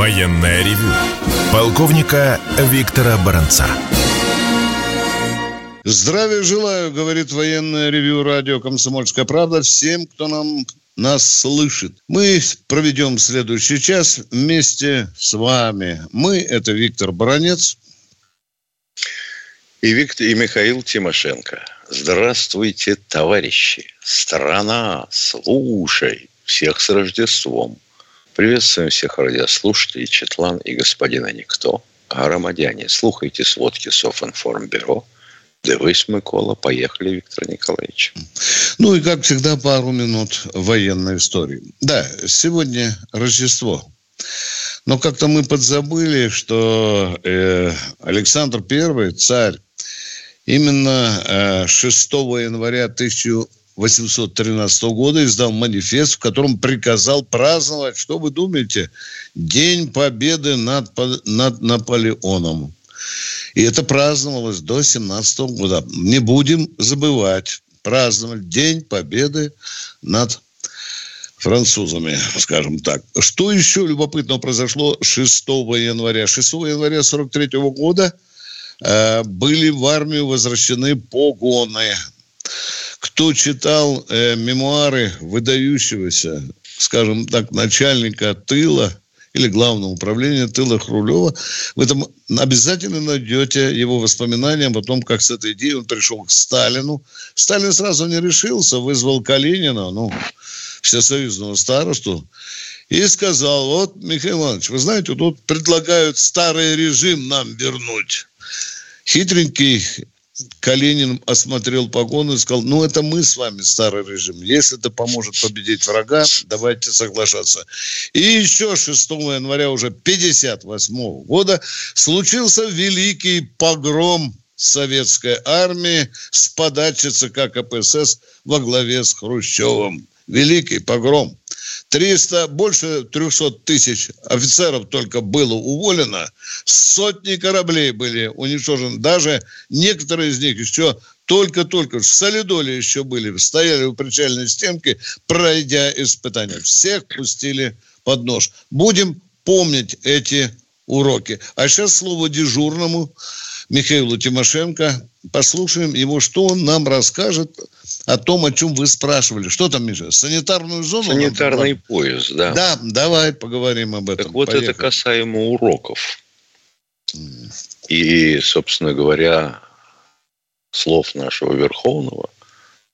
Военное ревю полковника Виктора Баранца. Здравия желаю, говорит военное ревю радио «Комсомольская правда» всем, кто нам нас слышит. Мы проведем следующий час вместе с вами. Мы – это Виктор Баранец. И, Виктор, и Михаил Тимошенко. Здравствуйте, товарищи. Страна, слушай. Всех с Рождеством. Приветствуем всех радиослушателей, Четлан и господина Никто. Громадяне, слухайте сводки Софинформбюро. Дивись, Микола. Поехали, Виктор Николаевич. Ну и, как всегда, пару минут военной истории. Да, сегодня Рождество. Но как-то мы подзабыли, что э, Александр I, царь, именно э, 6 января 1813 года издал манифест, в котором приказал праздновать, что вы думаете, День Победы над, над Наполеоном. И это праздновалось до 17 года. Не будем забывать праздновать День Победы над французами, скажем так. Что еще любопытного произошло 6 января? 6 января 43 года э, были в армию возвращены погоны. Кто читал э, мемуары выдающегося, скажем так, начальника тыла или главного управления тыла Хрулева, вы там обязательно найдете его воспоминания о том, как с этой идеей он пришел к Сталину. Сталин сразу не решился, вызвал Калинина, ну, всесоюзного старосту, и сказал, вот, Михаил Иванович, вы знаете, тут предлагают старый режим нам вернуть. Хитренький Калинин осмотрел погоны и сказал, ну, это мы с вами, старый режим. Если это поможет победить врага, давайте соглашаться. И еще 6 января уже 58 года случился великий погром советской армии с подачи ЦК КПСС во главе с Хрущевым. Великий погром. 300, больше 300 тысяч офицеров только было уволено, сотни кораблей были уничтожены, даже некоторые из них еще только-только в Солидоле еще были, стояли у причальной стенки, пройдя испытания. Всех пустили под нож. Будем помнить эти уроки. А сейчас слово дежурному Михаилу Тимошенко. Послушаем его, что он нам расскажет о том, о чем вы спрашивали. Что там, Миша, санитарную зону? Санитарный пояс, да. Да, давай поговорим об этом. Так вот Поехали. это касаемо уроков. И, собственно говоря, слов нашего Верховного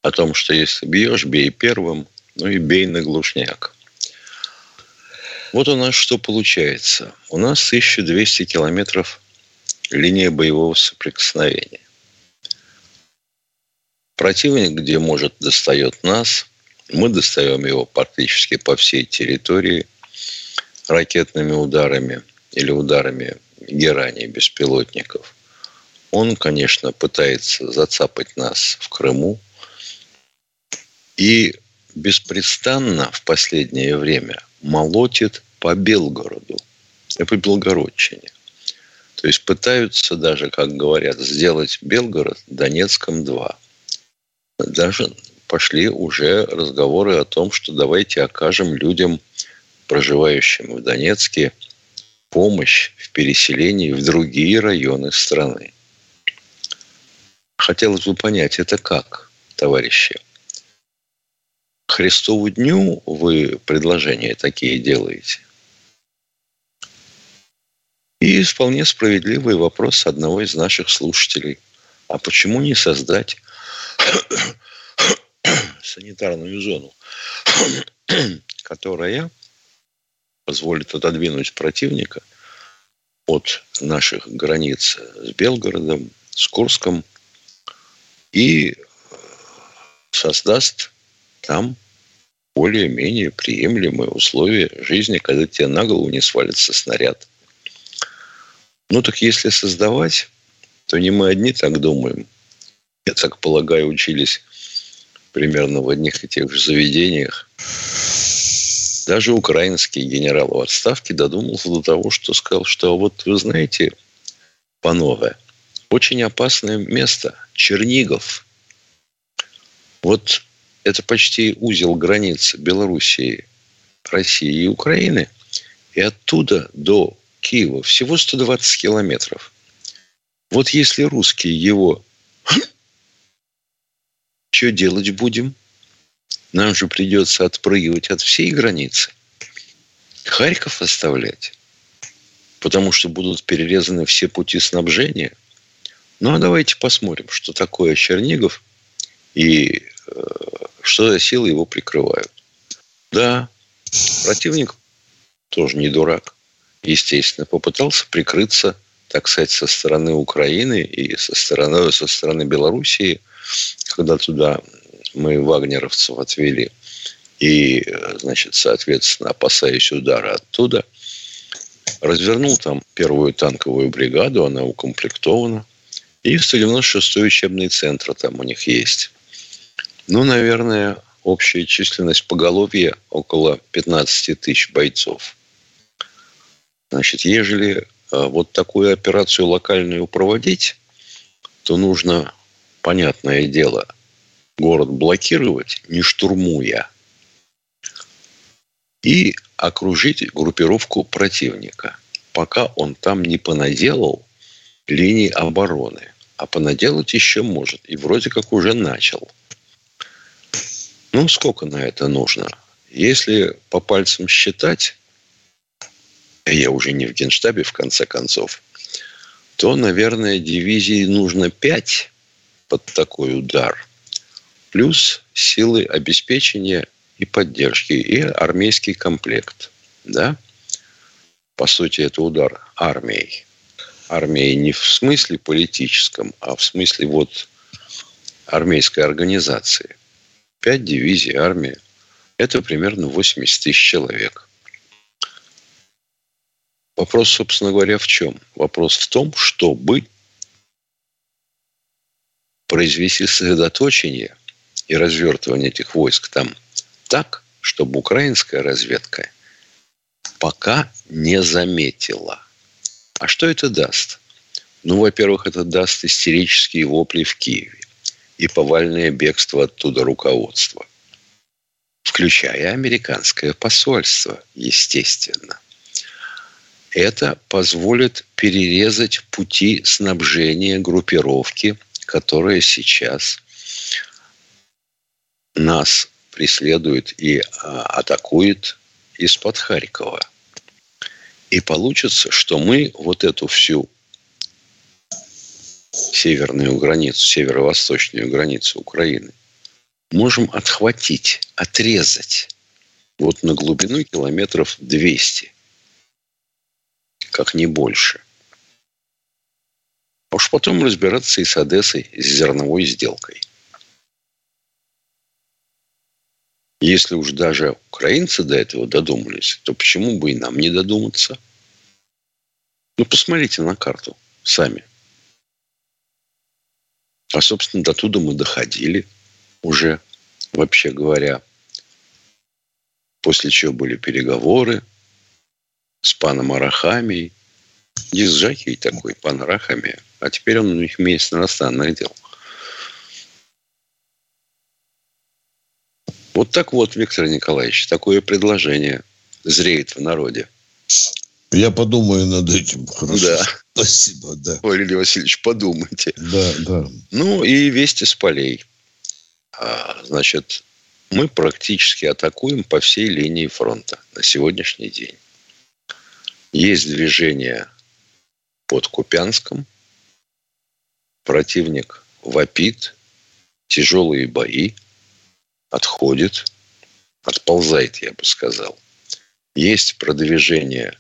о том, что если бьешь, бей первым, ну и бей на глушняк. Вот у нас что получается. У нас 1200 километров линия боевого соприкосновения. Противник, где может, достает нас. Мы достаем его практически по всей территории ракетными ударами или ударами герани беспилотников. Он, конечно, пытается зацапать нас в Крыму. И беспрестанно в последнее время молотит по Белгороду и по Белгородчине. То есть пытаются даже, как говорят, сделать Белгород Донецком 2. Даже пошли уже разговоры о том, что давайте окажем людям, проживающим в Донецке, помощь в переселении в другие районы страны. Хотелось бы понять, это как, товарищи? Христову дню вы предложения такие делаете? И вполне справедливый вопрос одного из наших слушателей. А почему не создать санитарную зону, которая позволит отодвинуть противника от наших границ с Белгородом, с Курском и создаст там более-менее приемлемые условия жизни, когда тебе на голову не свалится снаряд – ну так если создавать, то не мы одни так думаем. Я так полагаю, учились примерно в одних и тех же заведениях. Даже украинский генерал в отставке додумался до того, что сказал, что вот вы знаете, панове, очень опасное место, Чернигов. Вот это почти узел границ Белоруссии, России и Украины. И оттуда до Киева всего 120 километров. Вот если русские его... Что делать будем? Нам же придется отпрыгивать от всей границы. Харьков оставлять. Потому что будут перерезаны все пути снабжения. Ну, а давайте посмотрим, что такое Чернигов и э, что за силы его прикрывают. Да, противник тоже не дурак. Естественно, попытался прикрыться, так сказать, со стороны Украины и со стороны, со стороны Белоруссии, когда туда мы вагнеровцев отвели. И, значит, соответственно, опасаясь удара оттуда, развернул там первую танковую бригаду, она укомплектована. И 196-й учебный центр там у них есть. Ну, наверное, общая численность поголовья около 15 тысяч бойцов. Значит, ежели э, вот такую операцию локальную проводить, то нужно, понятное дело, город блокировать, не штурмуя, и окружить группировку противника, пока он там не понаделал линии обороны. А понаделать еще может. И вроде как уже начал. Ну, сколько на это нужно? Если по пальцам считать, я уже не в Генштабе, в конце концов, то, наверное, дивизии нужно пять под такой удар – плюс силы обеспечения и поддержки, и армейский комплект. Да? По сути, это удар армией. Армией не в смысле политическом, а в смысле вот армейской организации. Пять дивизий армии – это примерно 80 тысяч человек. Вопрос, собственно говоря, в чем? Вопрос в том, чтобы произвести сосредоточение – и развертывание этих войск там так, чтобы украинская разведка пока не заметила. А что это даст? Ну, во-первых, это даст истерические вопли в Киеве и повальное бегство оттуда руководства, включая американское посольство, естественно. Это позволит перерезать пути снабжения группировки, которая сейчас нас преследует и а, атакует из-под Харькова. И получится, что мы вот эту всю северную границу, северо-восточную границу Украины можем отхватить, отрезать вот на глубину километров 200, как не больше. А уж потом разбираться и с Одессой, с зерновой сделкой. Если уж даже украинцы до этого додумались, то почему бы и нам не додуматься? Ну, посмотрите на карту сами. А, собственно, до туда мы доходили уже, вообще говоря. После чего были переговоры с паном Арахамией. Езжакий такой, пан Арахамия. А теперь он у них месяц иностранных дел. Вот так вот, Виктор Николаевич, такое предложение зреет в народе. Я подумаю над этим. Хорошо. Да. Спасибо, да. Валерий Васильевич, подумайте. Да, да. Ну и вести с полей. А, значит, мы практически атакуем по всей линии фронта на сегодняшний день. Есть движение под Купянском. Противник вопит. Тяжелые бои отходит, отползает, я бы сказал. Есть продвижение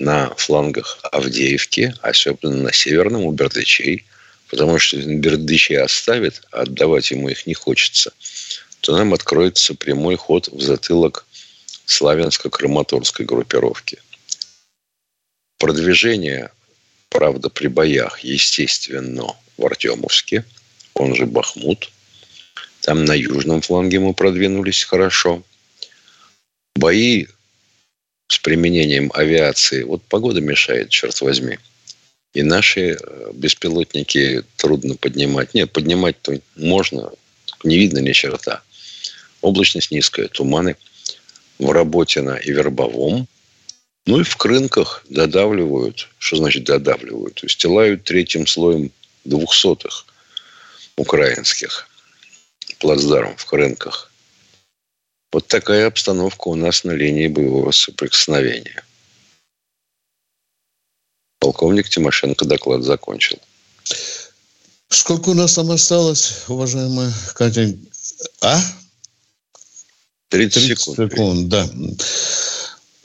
на флангах Авдеевки, особенно на северном у Бердычей, потому что если Бердычи оставит, а отдавать ему их не хочется, то нам откроется прямой ход в затылок славянско-краматорской группировки. Продвижение, правда, при боях, естественно, в Артемовске, он же Бахмут – там на южном фланге мы продвинулись хорошо. Бои с применением авиации. Вот погода мешает, черт возьми. И наши э, беспилотники трудно поднимать. Нет, поднимать-то можно, не видно ни черта. Облачность низкая, туманы в Работино и Вербовом. Ну и в крынках додавливают. Что значит додавливают? Устилают третьим слоем двухсотых украинских плацдарм в крынках. Вот такая обстановка у нас на линии боевого соприкосновения. Полковник Тимошенко доклад закончил. Сколько у нас там осталось, уважаемая Катя? А? 30, 30 секунд. секунд, да.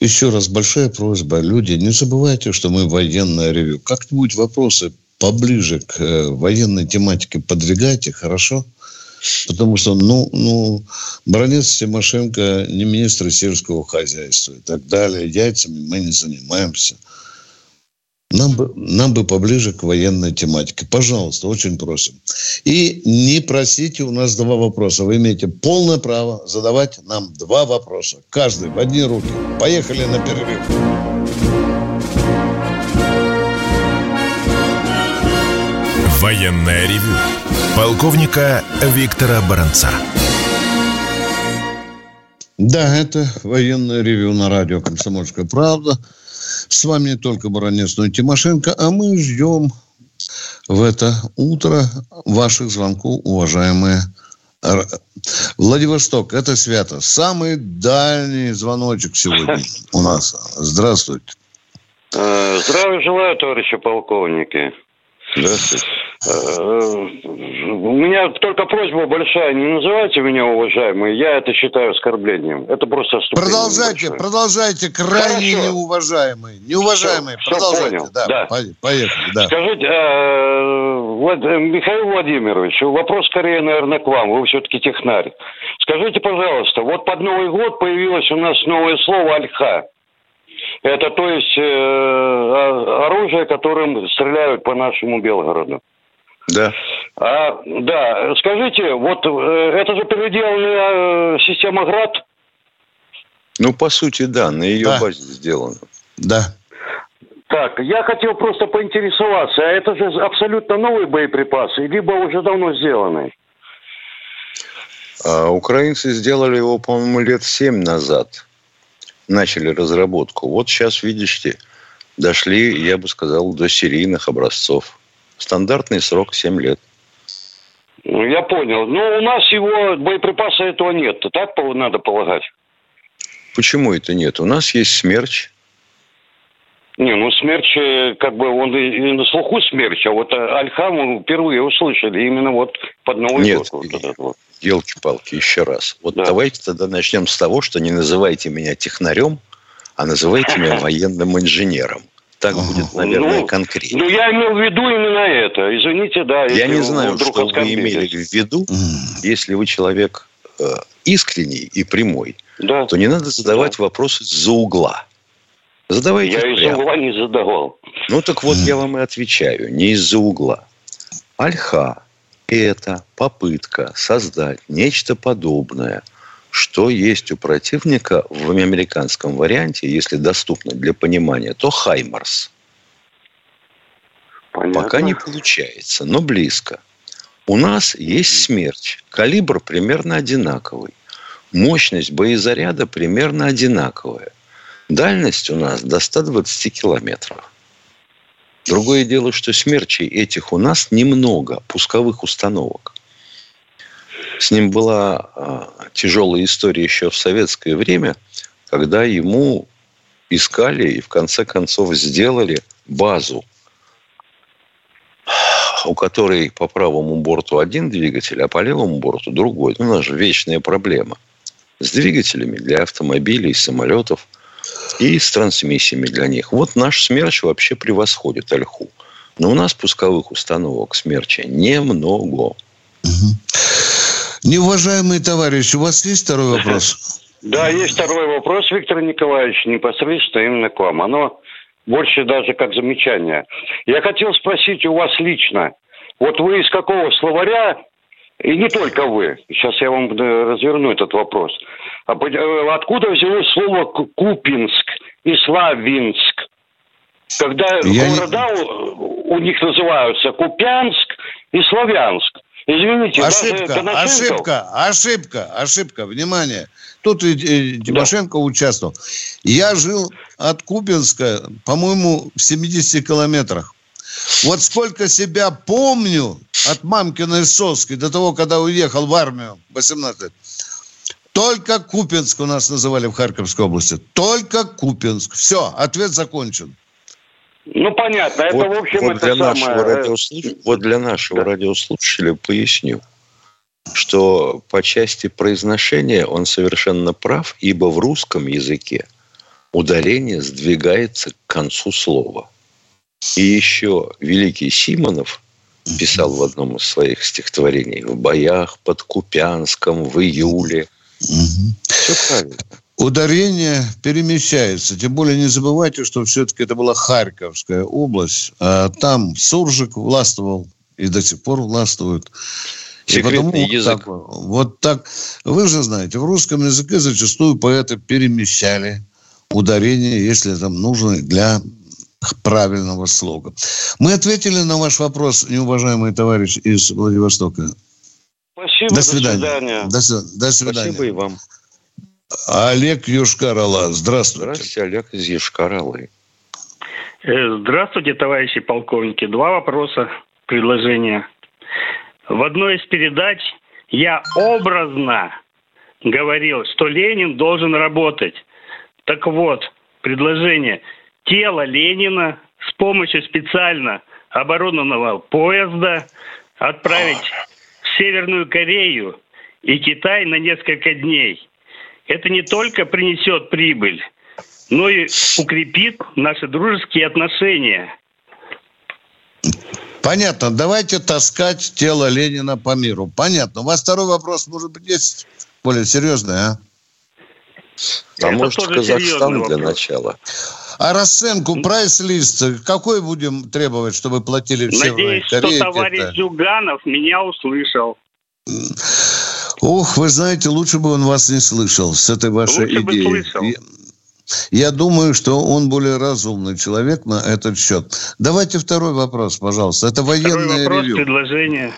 Еще раз большая просьба. Люди, не забывайте, что мы военное ревю. Как-нибудь вопросы поближе к э, военной тематике подвигайте, хорошо? Потому что, ну, ну, Бронец Тимошенко не министр сельского хозяйства и так далее. Яйцами мы не занимаемся. Нам бы, нам бы поближе к военной тематике. Пожалуйста, очень просим. И не просите у нас два вопроса. Вы имеете полное право задавать нам два вопроса. Каждый в одни руки. Поехали на перерыв. Военная ревю. Полковника Виктора Баранца. Да, это военное ревю на радио «Комсомольская правда». С вами не только Баранец, но и Тимошенко. А мы ждем в это утро ваших звонков, уважаемые Владивосток, это свято. Самый дальний звоночек сегодня у нас. Здравствуйте. Э, здравия желаю, товарищи полковники. Здравствуйте. Э, у меня только просьба большая, не называйте меня уважаемый, я это считаю оскорблением. Это просто Продолжайте, большое. продолжайте, крайне Хорошо. неуважаемый. Неуважаемый, все, продолжайте. Все да, да. Поехали, да. Скажите, э, Влад... Михаил Владимирович, вопрос скорее, наверное, к вам, вы все-таки технарь. Скажите, пожалуйста, вот под Новый год появилось у нас новое слово «альха». Это то есть э, оружие, которым стреляют по нашему Белгороду. Да. А, да, скажите, вот э, это же переделанная э, система ГРАД? Ну, по сути, да, на ее да. базе сделано. Да. Так, я хотел просто поинтересоваться, а это же абсолютно новые боеприпасы, либо уже давно сделанные? А, украинцы сделали его, по-моему, лет семь назад начали разработку. Вот сейчас, видите, дошли, я бы сказал, до серийных образцов. Стандартный срок 7 лет. Ну, я понял. Но у нас его боеприпаса этого нет. Так надо полагать. Почему это нет? У нас есть смерч. Не, ну смерч, э, как бы он и, на слуху смерч, а вот Альха мы впервые услышали именно вот под Новый Нет, год. Вот вот. елки-палки, еще раз. Вот да. давайте тогда начнем с того, что не называйте меня технарем, а называйте меня военным инженером. Так будет, наверное, ну, конкретно. Ну, я имел в виду именно это. Извините, да. Я не знаю, что вы имели в виду. Если вы человек э, искренний и прямой, да. то не надо задавать да. вопросы за угла. Задавайте Я из-за угла не задавал. Ну, так вот я вам и отвечаю. Не из-за угла. Альха – это попытка создать нечто подобное, что есть у противника в американском варианте, если доступно для понимания, то Хаймарс. Понятно. Пока не получается, но близко. У нас есть смерч. Калибр примерно одинаковый. Мощность боезаряда примерно одинаковая. Дальность у нас до 120 километров. Другое дело, что смерчей этих у нас немного, пусковых установок. С ним была э, тяжелая история еще в советское время, когда ему искали и в конце концов сделали базу, у которой по правому борту один двигатель, а по левому борту другой. Ну, у нас же вечная проблема. С двигателями для автомобилей, самолетов – и с трансмиссиями для них. Вот наш «Смерч» вообще превосходит «Ольху». Но у нас пусковых установок «Смерча» немного. Угу. Неуважаемый товарищ, у вас есть второй вопрос? Да, есть второй вопрос, Виктор Николаевич, непосредственно именно к вам. Оно больше даже как замечание. Я хотел спросить у вас лично, вот вы из какого словаря и не только вы. Сейчас я вам э, разверну этот вопрос. А э, откуда взялось слово Купинск и Славинск? Когда я города не... у них называются Купянск и Славянск. Извините, ошибка, ошибка, ошибка, ошибка, внимание. Тут и Тимошенко да. участвовал. Я жил от Купинска, по-моему, в 70 километрах. Вот сколько себя помню от мамкиной соски до того, когда уехал в армию 18 лет. Только Купинск у нас называли в Харьковской области. Только Купинск. Все, ответ закончен. Ну, понятно. Это, вот, в общем, вот это для самое... Нашего э, радиослуш... Вот для нашего да. радиослушателя поясню, что по части произношения он совершенно прав, ибо в русском языке ударение сдвигается к концу слова. И еще великий Симонов писал в одном из своих стихотворений «В боях под Купянском в июле». Угу. Все правильно ударение перемещается. Тем более не забывайте, что все-таки это была Харьковская область. А там Суржик властвовал и до сих пор властвует. Секретный и потому язык. Так, вот так. Вы же знаете, в русском языке зачастую поэты перемещали ударение, если там нужно для правильного слога. Мы ответили на ваш вопрос, неуважаемый товарищ из Владивостока. Спасибо, до свидания. До свидания. До, до свидания. Спасибо и вам. Олег Юшкарала. Здравствуйте. Здравствуйте, Олег из Юшкаралы. Э, здравствуйте, товарищи полковники. Два вопроса, предложения. В одной из передач я образно говорил, что Ленин должен работать. Так вот, предложение. Тело Ленина с помощью специально оборудованного поезда отправить в Северную Корею и Китай на несколько дней – это не только принесет прибыль, но и укрепит наши дружеские отношения. Понятно. Давайте таскать тело Ленина по миру. Понятно. У вас второй вопрос, может быть, есть более серьезный, а? А Это может, Казахстан для начала? А расценку, прайс-лист, какой будем требовать, чтобы платили в Надеюсь, Корее? что товарищ это? Зюганов меня услышал. Ох, вы знаете, лучше бы он вас не слышал с этой вашей лучше идеей. Бы слышал. Я думаю, что он более разумный человек на этот счет. Давайте второй вопрос, пожалуйста. Это военное второй вопрос, ревю. предложение.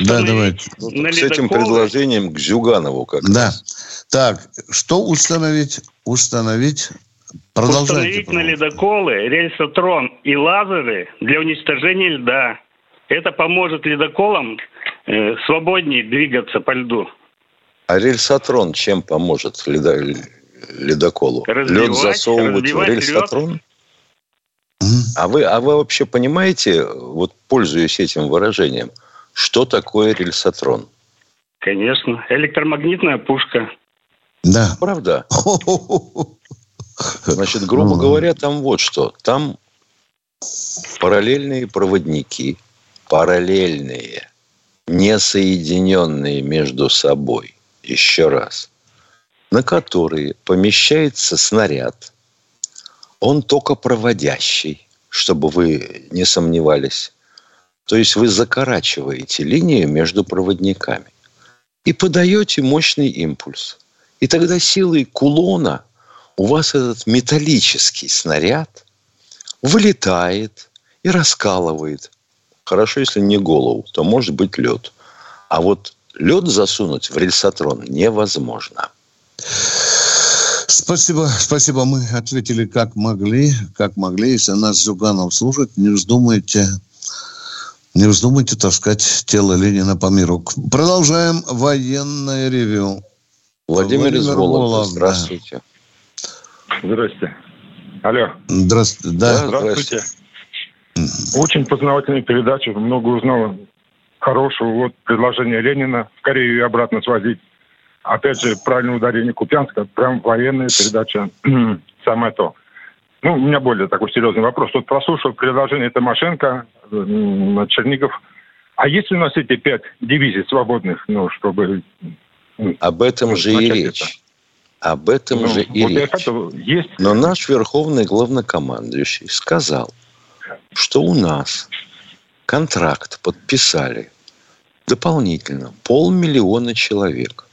да, давайте. Ну, с этим предложением к Зюганову как Да. Раз. Так, что установить? Установить Продолжайте. Установить на ледоколы рельсотрон и лазеры для уничтожения льда. Это поможет ледоколам э, свободнее двигаться по льду. А рельсотрон чем поможет ледо... ледоколу? Разбивать, лед засовывать в рельсотрон? Лед. А вы, а вы вообще понимаете, вот пользуясь этим выражением, что такое рельсотрон? Конечно. Электромагнитная пушка. Да. Правда? Значит, грубо говоря, там вот что. Там параллельные проводники, параллельные, не соединенные между собой, еще раз, на которые помещается снаряд, он только проводящий, чтобы вы не сомневались. То есть вы закорачиваете линию между проводниками и подаете мощный импульс. И тогда силой кулона у вас этот металлический снаряд вылетает и раскалывает Хорошо, если не голову, то может быть лед. А вот лед засунуть в рельсотрон невозможно. Спасибо, спасибо. Мы ответили как могли, как могли. Если нас Зюганов слушает, не вздумайте, не вздумайте таскать тело Ленина по миру. Продолжаем военное ревю. Владимир, Владимир Вологды, здравствуйте. Здравствуйте. Алло. Здравствуйте. Да. Здравствуйте. Очень познавательная передача, много узнал хорошего. Вот предложение Ленина в Корею и обратно свозить. Опять же, правильное ударение Купянска, прям военная передача, самое то. Ну, у меня более такой серьезный вопрос. Вот прослушал предложение Тимошенко, Чернигов. А есть у нас эти пять дивизий свободных, ну, чтобы... Об этом же и речь. Это? Об этом ну, же и вот речь. Есть... Но наш верховный главнокомандующий сказал – что у нас контракт подписали дополнительно полмиллиона человек.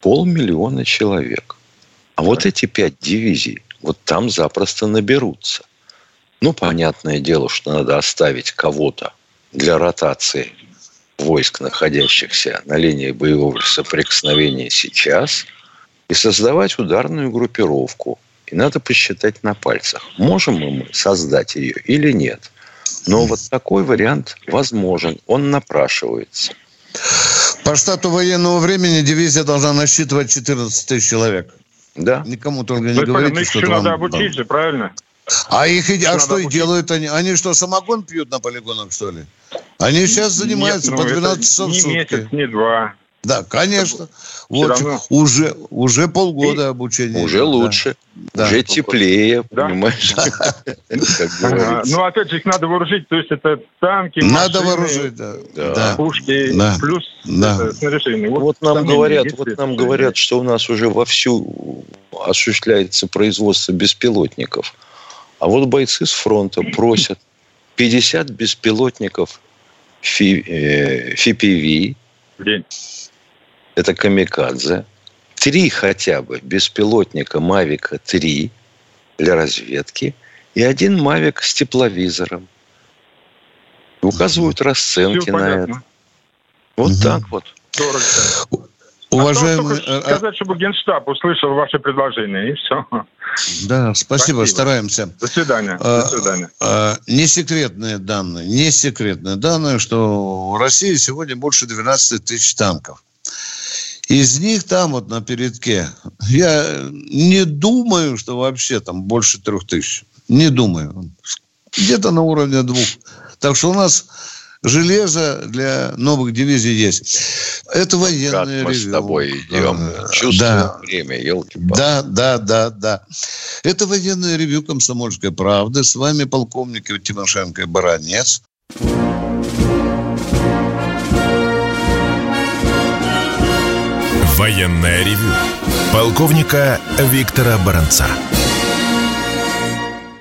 Полмиллиона человек. А вот эти пять дивизий, вот там запросто наберутся. Ну, понятное дело, что надо оставить кого-то для ротации войск, находящихся на линии боевого соприкосновения сейчас, и создавать ударную группировку. И надо посчитать на пальцах, можем мы создать ее или нет. Но вот такой вариант возможен, он напрашивается. По штату военного времени дивизия должна насчитывать 14 тысяч человек. Да. Никому только не говорите, что еще там... надо обучить же, правильно? А их и- а что и обучить. делают они? Они что, самогон пьют на полигонах, что ли? Они сейчас занимаются Нет, по ну, это 12 часов в Ни сутки. месяц, ни два. Да, конечно. Вот, равно. уже, уже полгода обучения. Уже да. лучше, Да. уже теплее, Да. понимаешь? Ну, опять же, их надо вооружить. То есть это танки, Надо машины, вооружить, да. Да. Да. пушки, Да. плюс Да. снаряжение. Вот нам говорят, вот нам говорят, что у нас уже вовсю осуществляется производство беспилотников. А вот бойцы с фронта просят 50 беспилотников фи, э, FPV, в день. Это камикадзе, три хотя бы беспилотника Мавика 3 для разведки и один Мавик с тепловизором. И указывают расценки на понятно. это. Вот Мгм. так вот. Дорого. Уважаемый... Только э, э, сказать, чтобы Генштаб услышал ваше предложение, и все. Да, спасибо, Спасибо. стараемся. До свидания. А, До свидания. а, Не секретные данные, не секретные данные, что в России сегодня больше 12 тысяч танков. Из них там вот на передке, я не думаю, что вообще там больше трех тысяч. Не думаю. Где-то на уровне двух. Так что у нас железо для новых дивизий есть. Это Как военное мы с ревью. тобой идем, Да. чувствуем Да. время, елки Да, да, да, да. Это военное ревью «Комсомольской правды». С вами полковник Тимошенко и Баранец. Военное ревю полковника Виктора Баранца.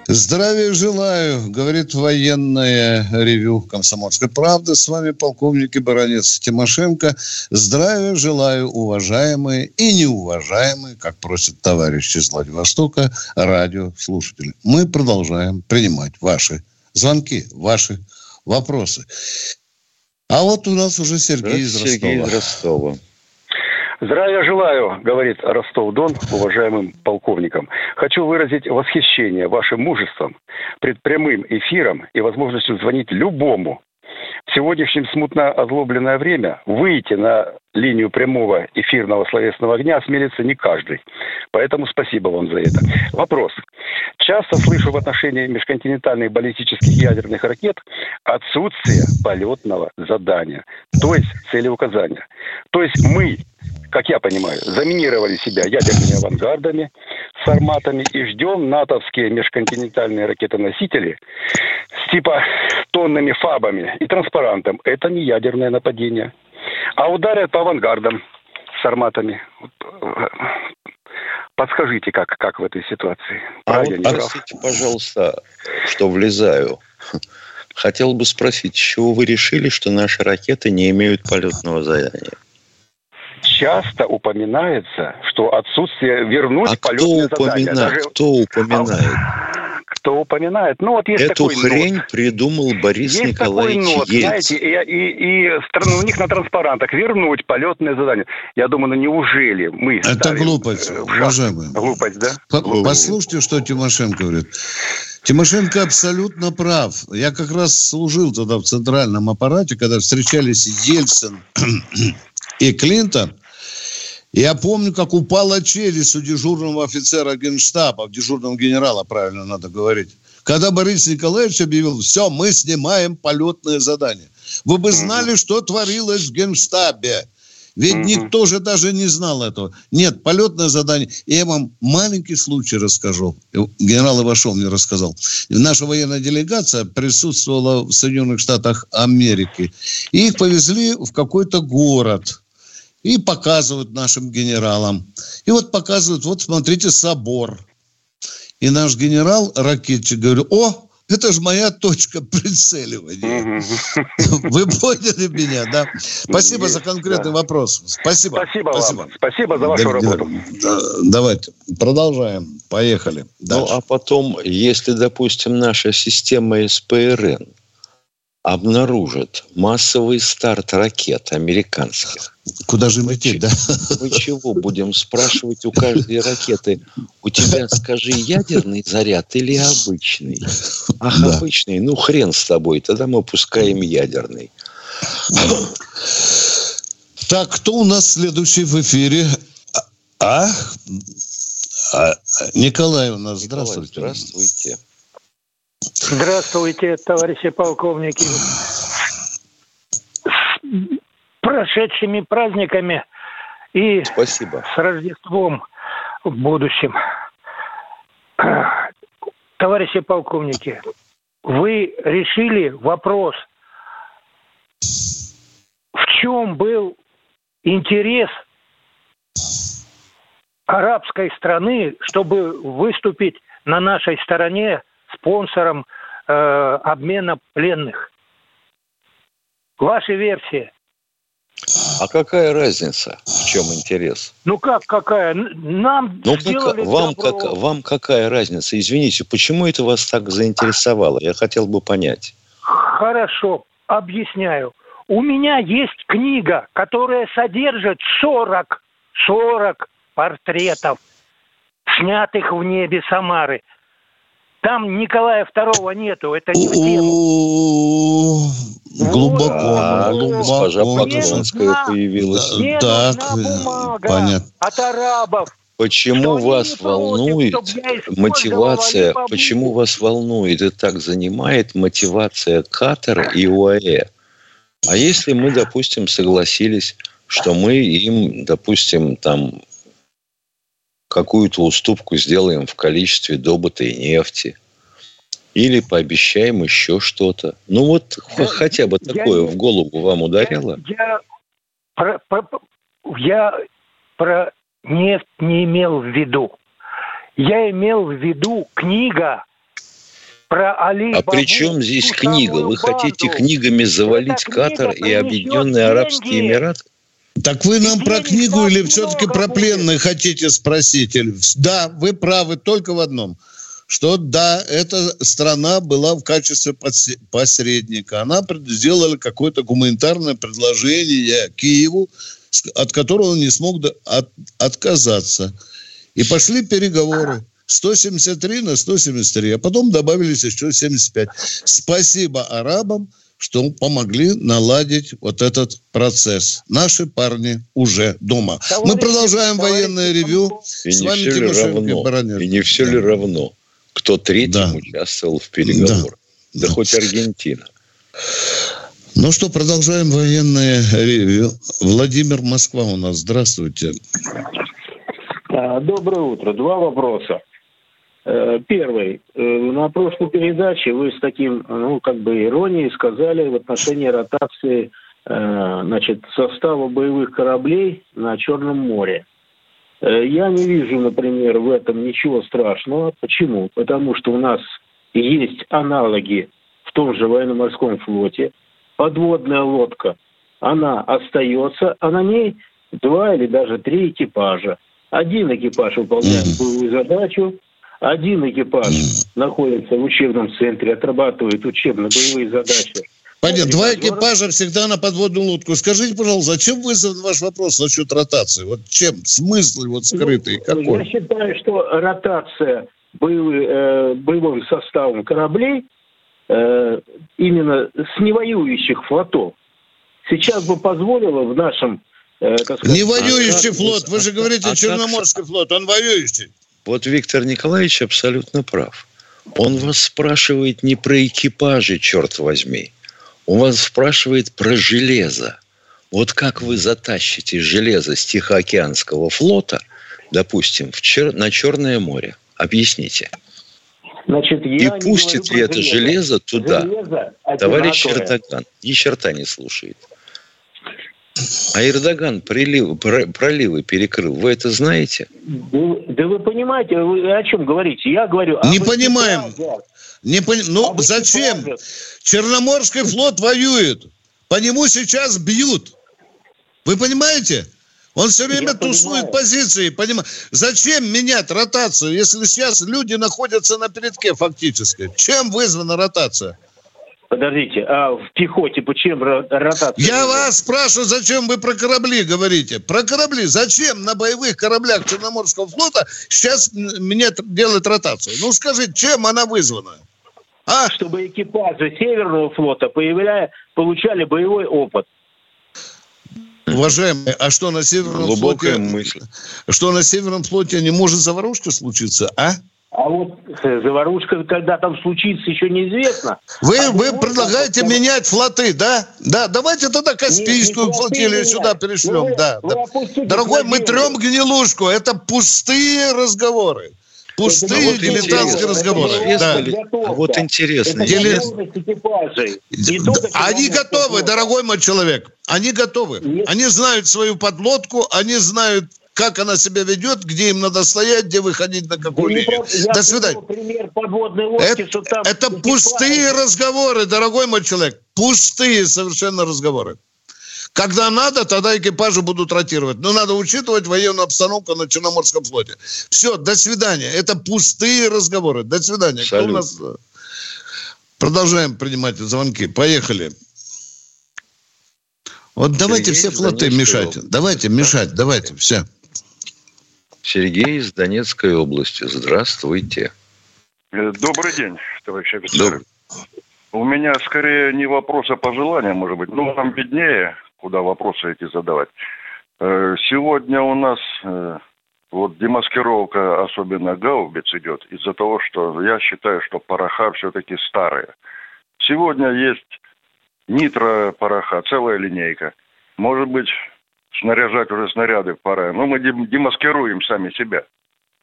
Здравия желаю, говорит военное ревю «Комсомольской правды». С вами полковник и баронец Тимошенко. Здравия желаю, уважаемые и неуважаемые, как просят товарищи из Владивостока, радиослушатели. Мы продолжаем принимать ваши звонки, ваши вопросы. А вот у нас уже Сергей из Ростова. Сергей из Ростова. Здравия желаю, говорит Ростов-Дон уважаемым полковникам. Хочу выразить восхищение вашим мужеством, пред прямым эфиром и возможностью звонить любому. В сегодняшнем смутно озлобленное время выйти на линию прямого эфирного словесного огня осмелится не каждый. Поэтому спасибо вам за это. Вопрос. Часто слышу в отношении межконтинентальных баллистических ядерных ракет отсутствие полетного задания, то есть целеуказания. То есть мы, как я понимаю, заминировали себя ядерными авангардами, с арматами и ждем натовские межконтинентальные ракетоносители с типа тонными фабами и транспарантом. Это не ядерное нападение. А ударят по авангардам с арматами. Подскажите, как, как в этой ситуации? А вот простите, пожалуйста, что влезаю. Хотел бы спросить, с чего вы решили, что наши ракеты не имеют полетного задания? Часто упоминается, что отсутствие вернуть А кто полетное задание. упоминает? Даже- Кто упоминает? Кто упоминает? Ну, вот есть Эту такой хрень нот. придумал Борис Есть такой Николаевич нот, Ельцин. знаете, и, и, и у них на транспарантах вернуть полетное задание. Я думаю, ну неужели мы Это глупость, э, шаг? уважаемые. Глупость, да? По- Послушайте, что Тимошенко говорит. Тимошенко абсолютно прав. Я как раз служил тогда в центральном аппарате, когда встречались Ельцин и Клинтон. Я помню, как упала челюсть у дежурного офицера генштаба, дежурного генерала, правильно надо говорить. Когда Борис Николаевич объявил, все, мы снимаем полетное задание. Вы бы знали, что творилось в генштабе. Ведь никто же даже не знал этого. Нет, полетное задание. Я вам маленький случай расскажу. Генерал Ивашов мне рассказал. Наша военная делегация присутствовала в Соединенных Штатах Америки. И их повезли в какой-то город. И показывают нашим генералам. И вот показывают, вот смотрите, собор. И наш генерал, ракетчик, говорит, о, это же моя точка прицеливания. Вы поняли меня, да? Спасибо за конкретный вопрос. Спасибо. Спасибо, вам. Спасибо за вашу работу. да, давайте, продолжаем. Поехали. Ну, а потом, если, допустим, наша система СПРН обнаружат массовый старт ракет американских, Куда же лететь, да? Мы чего будем спрашивать у каждой ракеты? У тебя, скажи, ядерный заряд или обычный? Ах, да. обычный. Ну, хрен с тобой. Тогда мы пускаем ядерный. Так, кто у нас следующий в эфире? А? а Николай у нас. Николай, здравствуйте. Здравствуйте. Здравствуйте, товарищи полковники. С прошедшими праздниками и Спасибо. с Рождеством в будущем. Товарищи полковники, вы решили вопрос, в чем был интерес арабской страны, чтобы выступить на нашей стороне спонсором э, обмена пленных. Ваша версия. А какая разница? В чем интерес? Ну как какая? Нам ну, как, вам, добро. как, вам какая разница? Извините, почему это вас так заинтересовало? Я хотел бы понять. Хорошо, объясняю. У меня есть книга, которая содержит 40, 40 портретов, снятых в небе Самары. Там Николая Второго нету, это не в тему. Глубоко, глубоко. Госпожа Поклонская появилась. Мне так, понятно. от арабов. Почему вас волнует мотивация, почему вас волнует и так занимает мотивация Катара и УАЭ? А если мы, допустим, согласились, что мы им, допустим, там какую-то уступку сделаем в количестве добытой нефти. Или пообещаем еще что-то. Ну вот я, хотя бы такое я, в голову вам ударило? Я, про, про, я про нефть не имел в виду. Я имел в виду книга про Али А при чем здесь книга? Вы хотите книгами завалить Катар и Объединенные Арабские Эмираты? Так вы нам про книгу или все-таки про пленных хотите спросить? Да, вы правы только в одном. Что да, эта страна была в качестве посредника. Она сделала какое-то гуманитарное предложение Киеву, от которого он не смог от, отказаться. И пошли переговоры. 173 на 173, а потом добавились еще 75. Спасибо арабам, что помогли наладить вот этот процесс. Наши парни уже дома. Товарищи, Мы продолжаем военное ревю. И С вами Тимошенко и И не все да. ли равно, кто третьим да. участвовал в переговорах? Да, да, да хоть Аргентина. Ну что, продолжаем военное ревю. Владимир Москва у нас. Здравствуйте. А, доброе утро. Два вопроса. Э, первый. Э, на прошлой передаче вы с таким, ну, как бы иронией сказали в отношении ротации э, значит, состава боевых кораблей на Черном море. Я не вижу, например, в этом ничего страшного. Почему? Потому что у нас есть аналоги в том же военно-морском флоте. Подводная лодка, она остается, а на ней два или даже три экипажа. Один экипаж выполняет боевую задачу, один экипаж находится в учебном центре, отрабатывает учебно-боевые задачи. Понятно. Два экипажа всегда на подводную лодку. Скажите, пожалуйста, зачем вызван ваш вопрос насчет ротации? Вот чем? Смысл вот скрытый? Ну, какой? Я считаю, что ротация боевый, э, боевым составом кораблей э, именно с невоюющих флотов сейчас бы позволило в нашем... Э, сказать, Не воюющий флот. Вы же говорите Черноморский флот. Он воюющий. Вот Виктор Николаевич абсолютно прав. Он вас спрашивает не про экипажи, черт возьми. Он вас спрашивает про железо. Вот как вы затащите железо с Тихоокеанского флота, допустим, в чер... на Черное море? Объясните. Значит, я И пустит ли это железо, железо туда? Железо Товарищ Эрдоган ни черта не слушает. А Эрдоган прилив, проливы перекрыл. Вы это знаете? Да, да вы понимаете, вы о чем говорите? Я говорю... Не понимаем. Не пон... Ну, а зачем? Черноморский флот воюет. По нему сейчас бьют. Вы понимаете? Он все время Я тусует понимаю. позиции. Поним... Зачем менять ротацию, если сейчас люди находятся на передке фактически? Чем вызвана ротация? Подождите, а в пехоте почему ротация? Я вас спрашиваю, зачем вы про корабли говорите? Про корабли. Зачем на боевых кораблях Черноморского флота сейчас мне делать ротацию? Ну, скажите, чем она вызвана? А? Чтобы экипажи Северного флота появляя, получали боевой опыт. Уважаемые, а что на Северном Глубокая флоте... мысль. Что на Северном флоте не может заварушка случиться, а? А вот э, заварушка, когда там случится, еще неизвестно. Вы, а вы предлагаете там... менять флоты, да? Да, давайте тогда Каспийскую не, не флотилию менять. сюда перешлем. Вы, да, вы да. Дорогой, мы трем гнилушку. Это пустые разговоры. Пустые вот дилетантские разговоры. Да. А вот интересно. Дилет... Они готовы, дорогой мой человек. Они готовы. Нет. Они знают свою подлодку, они знают как она себя ведет, где им надо стоять, где выходить на какую да линию. До свидания. Пример лодки, это, что там это пустые разговоры, дорогой мой человек. Пустые совершенно разговоры. Когда надо, тогда экипажи будут ротировать. Но надо учитывать военную обстановку на Черноморском флоте. Все, до свидания. Это пустые разговоры. До свидания. Кто у нас... Продолжаем принимать звонки. Поехали. Вот Сергей давайте все флоты мешать. Давайте мешать, давайте, все. Сергей из Донецкой области. Здравствуйте. Э, добрый день, товарищ офицер. У меня скорее не вопрос, а пожелание, может быть. Ну, вам виднее, куда вопросы эти задавать. Э, сегодня у нас э, вот демаскировка, особенно гаубиц идет, из-за того, что я считаю, что пороха все-таки старые. Сегодня есть нитро пороха, целая линейка. Может быть, снаряжать уже снаряды пора. Но мы демаскируем сами себя.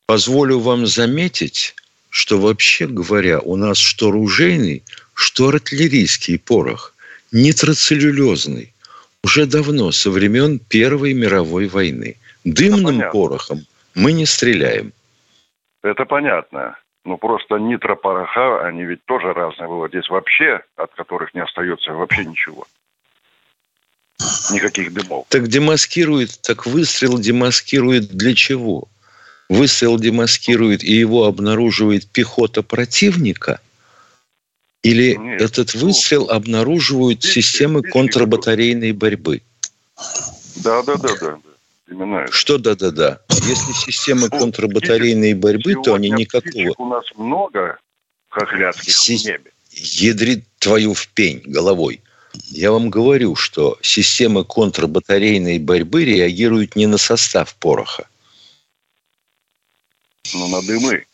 Позволю вам заметить, что вообще говоря, у нас что ружейный, что артиллерийский порох, нитроцеллюлезный, уже давно, со времен Первой мировой войны. Дымным порохом мы не стреляем. Это понятно. Ну, просто нитропороха, они ведь тоже разные бывают. Здесь вообще, от которых не остается вообще ничего никаких дымов. Так демаскирует, так выстрел демаскирует для чего? Выстрел демаскирует и его обнаруживает пехота противника? Или Нет, этот ну, выстрел ну, обнаруживают системы контрбатарейной борьбы? Да, да, да, да. Именно это. Что да-да-да? Если системы ну, контрбатарейной борьбы, то они никакого... У нас много хохлядских Си... в небе. Ядрит твою в пень головой. Я вам говорю, что системы контрбатарейной борьбы реагируют не на состав пороха. Но на дымы.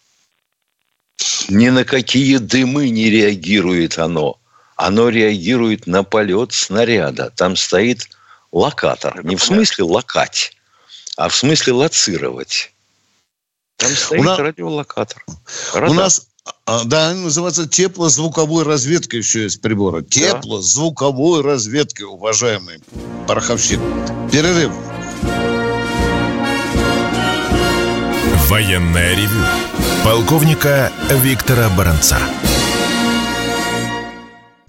Ни на какие дымы не реагирует оно. Оно реагирует на полет снаряда. Там стоит локатор. Не в смысле локать, а в смысле лоцировать. Там стоит у нас, радиолокатор. Радар. У нас а, да, называется теплозвуковой разведкой еще есть приборы. Теплозвуковой разведкой, уважаемый пороховщик. Перерыв. Военная ревю. Полковника Виктора Баранца.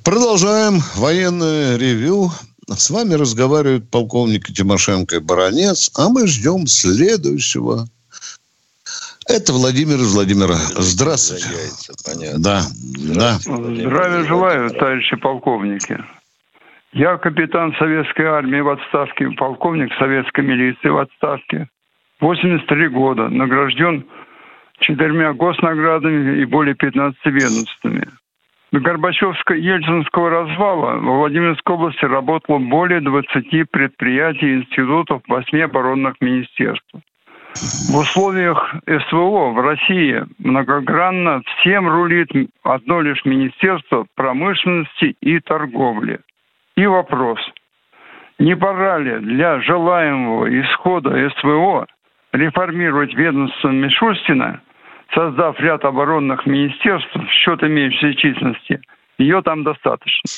Продолжаем военное ревю. С вами разговаривают полковник Тимошенко и Баранец, а мы ждем следующего это Владимир из Владимира. Здравствуйте. Понятно. Да, да. Здравия желаю, товарищи полковники. Я капитан Советской армии в отставке, полковник Советской милиции в отставке. 83 года. Награжден четырьмя госнаградами и более 15 ведомствами. До Горбачевско-Ельцинского развала в Владимирской области работало более 20 предприятий и институтов 8 оборонных министерств. В условиях СВО в России многогранно всем рулит одно лишь Министерство промышленности и торговли. И вопрос. Не пора ли для желаемого исхода СВО реформировать ведомство Мишустина, создав ряд оборонных министерств в счет имеющейся численности? Ее там достаточно.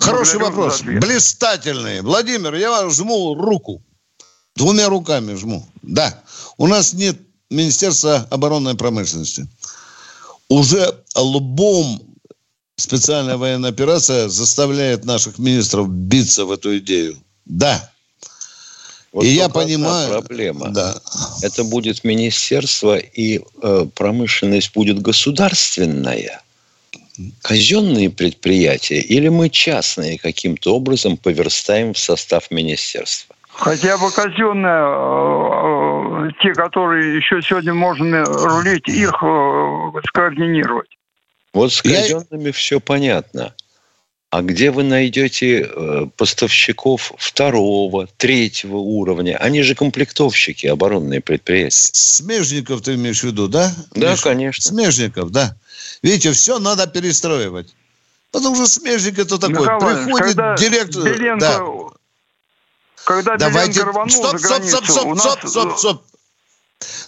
Хороший Благодарю вопрос. Блистательный. Владимир, я вам жму руку. Двумя руками жму. Да, у нас нет Министерства оборонной промышленности. Уже лбом специальная военная операция заставляет наших министров биться в эту идею. Да. Вот и я понимаю... Проблема. Да. Это будет министерство, и э, промышленность будет государственная. казенные предприятия или мы частные каким-то образом поверстаем в состав министерства? Хотя бы казенные, э, э, те, которые еще сегодня можно рулить, их э, скоординировать. Вот с казенными Я... все понятно. А где вы найдете поставщиков второго, третьего уровня? Они же комплектовщики, оборонные предприятия. Смежников ты имеешь в виду, да? Да, Миша? конечно. Смежников, да. Видите, все надо перестраивать. Потому что смежник это такой. Николай, Приходит директор... Беленко... Да. Когда Давайте... Рванул стоп, за границу, стоп, стоп, стоп, нас... стоп, стоп, стоп.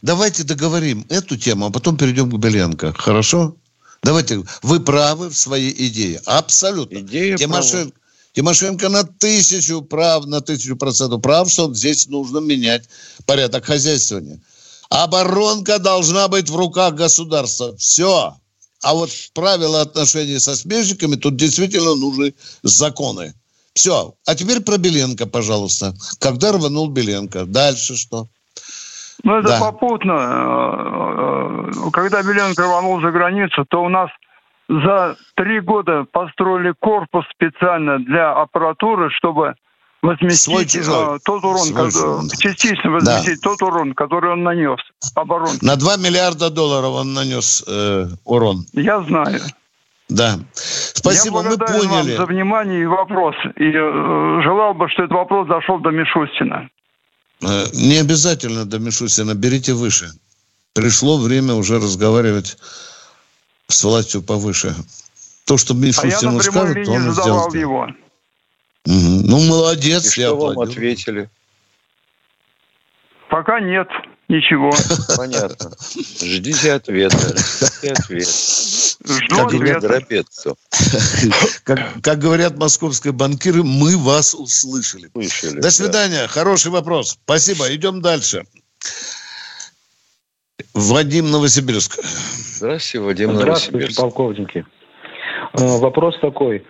Давайте договорим эту тему, а потом перейдем к Беленко. Хорошо? Давайте, вы правы в своей идее. Абсолютно. Идея Тимошенко, Тимошенко на тысячу прав, на тысячу процентов прав, что здесь нужно менять порядок хозяйствования. Оборонка должна быть в руках государства. Все. А вот правила отношений со смежниками, тут действительно нужны законы. Все. А теперь про Беленко, пожалуйста. Когда рванул Беленко? Дальше что? Ну, это да. попутно. Э, э, когда Беленко рванул за границу, то у нас за три года построили корпус специально для аппаратуры, чтобы возместить Свой, э, тот урон, Свой, как, частично возместить да. тот урон, который он нанес обороне. На 2 миллиарда долларов он нанес э, урон. Я знаю. Да. Спасибо, Я мы поняли. вам за внимание и вопрос. И э, желал бы, что этот вопрос дошел до Мишустина. Э, не обязательно до Мишустина, берите выше. Пришло время уже разговаривать с властью повыше. То, что Мишустину а скажет, он сделает. его. Угу. Ну, молодец. И что вам ответили? Пока нет ничего. Понятно. Ждите ответа. Ждите ответ. Жду как ответа. Как, как говорят московские банкиры, мы вас услышали. услышали До свидания. Да. Хороший вопрос. Спасибо. Идем дальше. Вадим Новосибирск. Здравствуйте, Вадим Здравствуйте, Новосибирск. полковники. Э, вопрос такой.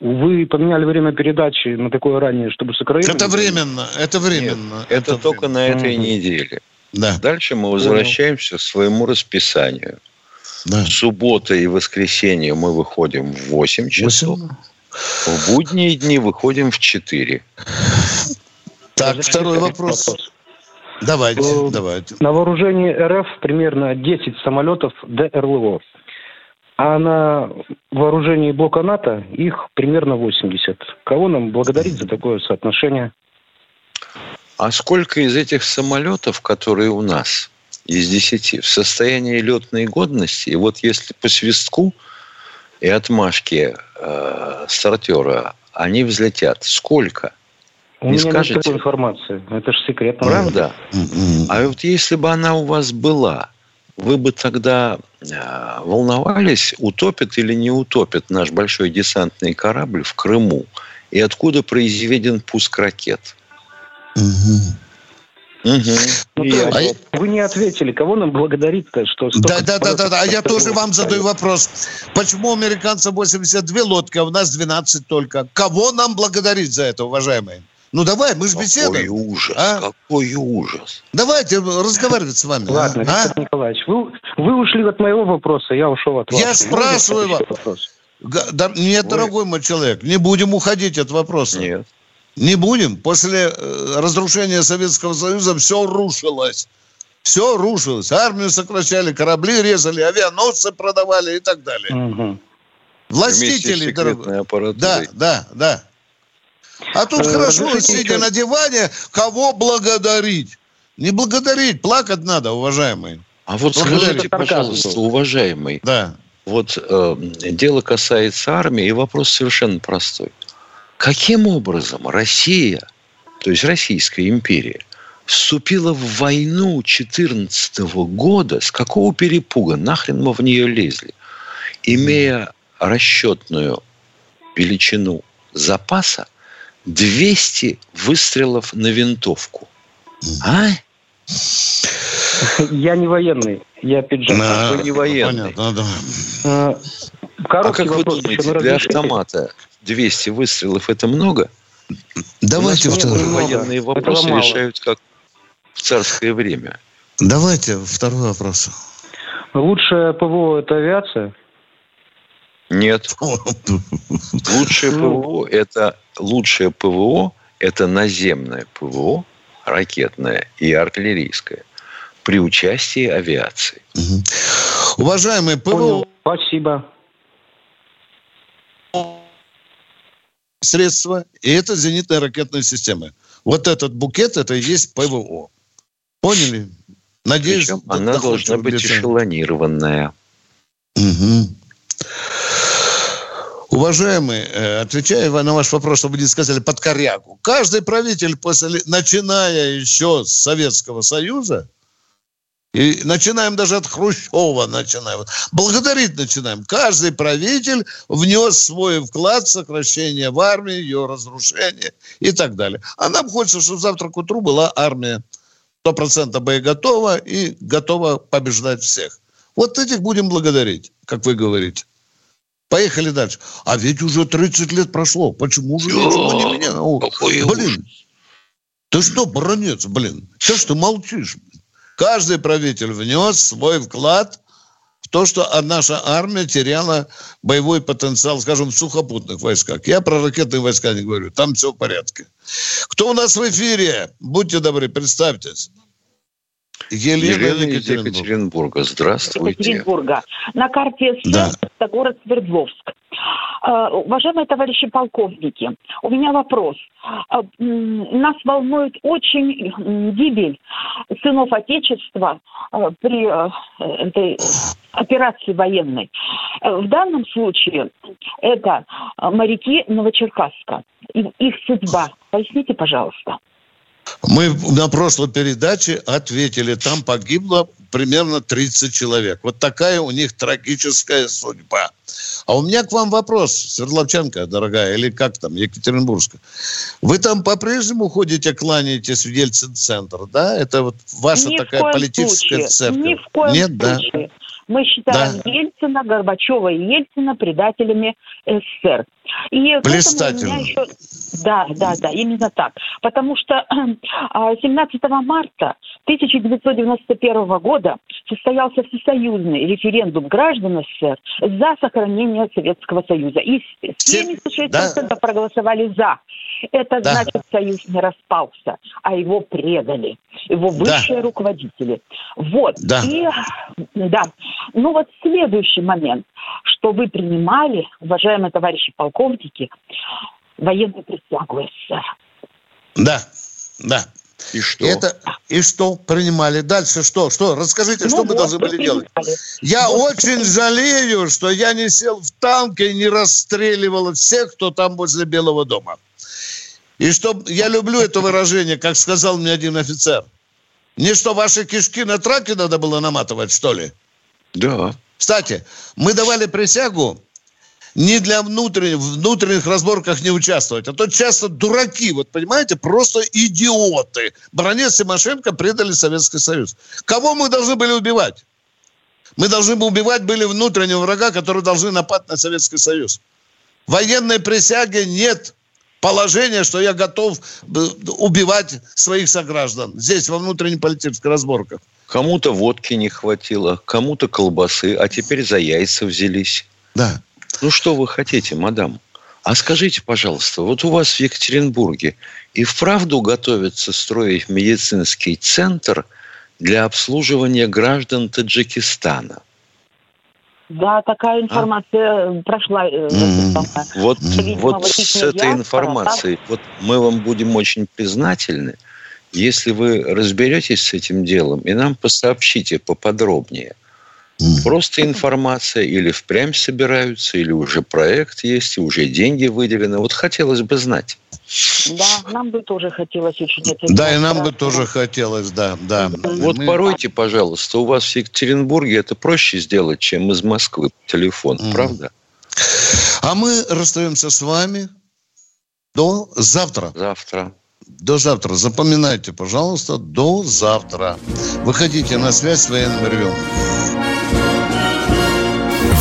Вы поменяли время передачи на такое ранее, чтобы с. Это временно, это временно. Нет, это, это только временно. на этой неделе. Да. Дальше мы возвращаемся к своему расписанию. Да. Суббота и воскресенье мы выходим в 8 часов. 8? В будние дни выходим в 4. Так, второй вопрос. вопрос. Давайте, э, давайте. На вооружении РФ примерно 10 самолетов ДРЛО. А на вооружении блока НАТО их примерно 80. Кого нам благодарить за такое соотношение? А сколько из этих самолетов, которые у нас, из десяти, в состоянии летной годности, и вот если по свистку и отмашке э, стартера они взлетят, сколько? У Не меня скажете? нет такой информации. Это же секрет. Правда? Mm-hmm. А вот если бы она у вас была, вы бы тогда э, волновались, утопит или не утопит наш большой десантный корабль в Крыму? И откуда произведен пуск ракет? Угу. Ну, а я... Вы не ответили, кого нам благодарить-то? Что да, да, да, да, да. А я тоже вам задаю вопрос. Почему у американцев 82 лодки, а у нас 12 только? Кого нам благодарить за это, уважаемые? Ну давай, мы же беседуем. Какой ужас, а? какой ужас. Давайте разговаривать с вами. Ладно, а? Виктор Николаевич, вы, вы ушли от моего вопроса, я ушел от вас. Я спрашиваю вас. Да, нет, вы... дорогой мой человек, не будем уходить от вопроса. Нет. Не будем. После э, разрушения Советского Союза все рушилось. Все рушилось. Армию сокращали, корабли резали, авианосцы продавали и так далее. Угу. Властители, дорогой. Да, да, да. А тут э, хорошо, сидя на диване, кого благодарить? Не благодарить, плакать надо, уважаемые. А вот скажите, пожалуйста, уважаемый. Да. Вот э, дело касается армии, и вопрос совершенно простой. Каким образом Россия, то есть Российская империя, вступила в войну 14 года, с какого перепуга нахрен мы в нее лезли, имея расчетную величину запаса 200 выстрелов на винтовку. А? Я не военный, я пиджак. А, вы не военный. Понятно, да. А, а как вы думаете, для автомата 200 выстрелов это много? Давайте второй. Военные вопросы решают как в царское время. Давайте второй вопрос. Лучшее ПВО – это авиация? Нет. Лучшее ПВО это лучшее ПВО это наземное ПВО, ракетное и артиллерийское, при участии авиации. Угу. Уважаемые ПВО... Спасибо. Средства, и это зенитная ракетная система. Вот этот букет, это и есть ПВО. Поняли? Надеюсь, Причем она должна быть эшелонированная. Угу. Уважаемый, э, отвечая на ваш вопрос, чтобы не сказали под корягу, каждый правитель, после, начиная еще с Советского Союза, и начинаем даже от Хрущева, начинаем. Благодарить начинаем. Каждый правитель внес свой вклад в сокращение в армии, ее разрушение и так далее. А нам хочется, чтобы завтра к утру была армия 100% боеготова и готова побеждать всех. Вот этих будем благодарить, как вы говорите. Поехали дальше. А ведь уже 30 лет прошло. Почему же ничего не менялось? Блин, ты что, баронец, блин? Что ж ты молчишь? Каждый правитель внес свой вклад в то, что наша армия теряла боевой потенциал, скажем, в сухопутных войсках. Я про ракетные войска не говорю, там все в порядке. Кто у нас в эфире? Будьте добры, представьтесь. Елена, Елена из Екатеринбурга. Здравствуйте. Екатеринбурга. На карте да. это город Свердловск. Uh, уважаемые товарищи полковники, у меня вопрос. Uh, нас волнует очень гибель сынов Отечества uh, при этой операции военной. В данном случае это моряки Новочеркасска. Их судьба. Поясните, пожалуйста. Мы на прошлой передаче ответили, там погибло примерно 30 человек. Вот такая у них трагическая судьба. А у меня к вам вопрос, Свердловчанка, дорогая, или как там, Екатеринбургская. Вы там по-прежнему ходите, кланяетесь в Ельцин-центр, да? Это вот ваша Ни такая политическая случае. церковь? Ни в коем Нет, случае. Да? Мы считаем да. Ельцина, Горбачева и Ельцина предателями СССР. И Блистательно. Еще... Да, да, да, именно так. Потому что 17 а, марта 1991 года состоялся всесоюзный референдум граждан СССР за сохранение Советского Союза. И 76% да. проголосовали за. Это да. значит, Союз не распался, а его предали. Его высшие да. руководители. Вот. Да. И, да. Ну вот следующий момент, что вы принимали, уважаемые товарищи полковники, военную присягу СССР. Да, да. И что? Это, и что принимали? Дальше что? Что? Расскажите, ну, что вот, мы должны были делать? Я ну, очень жалею, что я не сел в танк и не расстреливал всех, кто там возле Белого дома. И что я люблю это выражение, как сказал мне один офицер. Не что ваши кишки на траке надо было наматывать, что ли? Да. Кстати, мы давали присягу не для внутренних, внутренних разборках не участвовать. А то часто дураки, вот понимаете, просто идиоты. Баронец Тимошенко предали Советский Союз. Кого мы должны были убивать? Мы должны были убивать были внутреннего врага, который должны напасть на Советский Союз. Военной присяги нет положения, что я готов э, убивать своих сограждан. Здесь, во внутреннеполитических разборках. Кому-то водки не хватило, кому-то колбасы, а теперь за яйца взялись. Да. Ну что вы хотите, мадам? А скажите, пожалуйста, вот у вас в Екатеринбурге и вправду готовится строить медицинский центр для обслуживания граждан Таджикистана? Да, такая информация а? прошла. Mm-hmm. Вот, вот с этой информацией, вот мы вам будем очень признательны, если вы разберетесь с этим делом и нам посообщите поподробнее. Mm. Просто информация или впрямь собираются, или уже проект есть, и уже деньги выделены. Вот хотелось бы знать. Да, нам бы тоже хотелось очень это Да, и нам бы тоже хотелось, да, да. Вот Мы... поройте, пожалуйста, у вас в Екатеринбурге это проще сделать, чем из Москвы телефон, mm. правда? А мы расстаемся с вами до завтра. Завтра. До завтра. Запоминайте, пожалуйста, до завтра. Выходите на связь с военным ревем.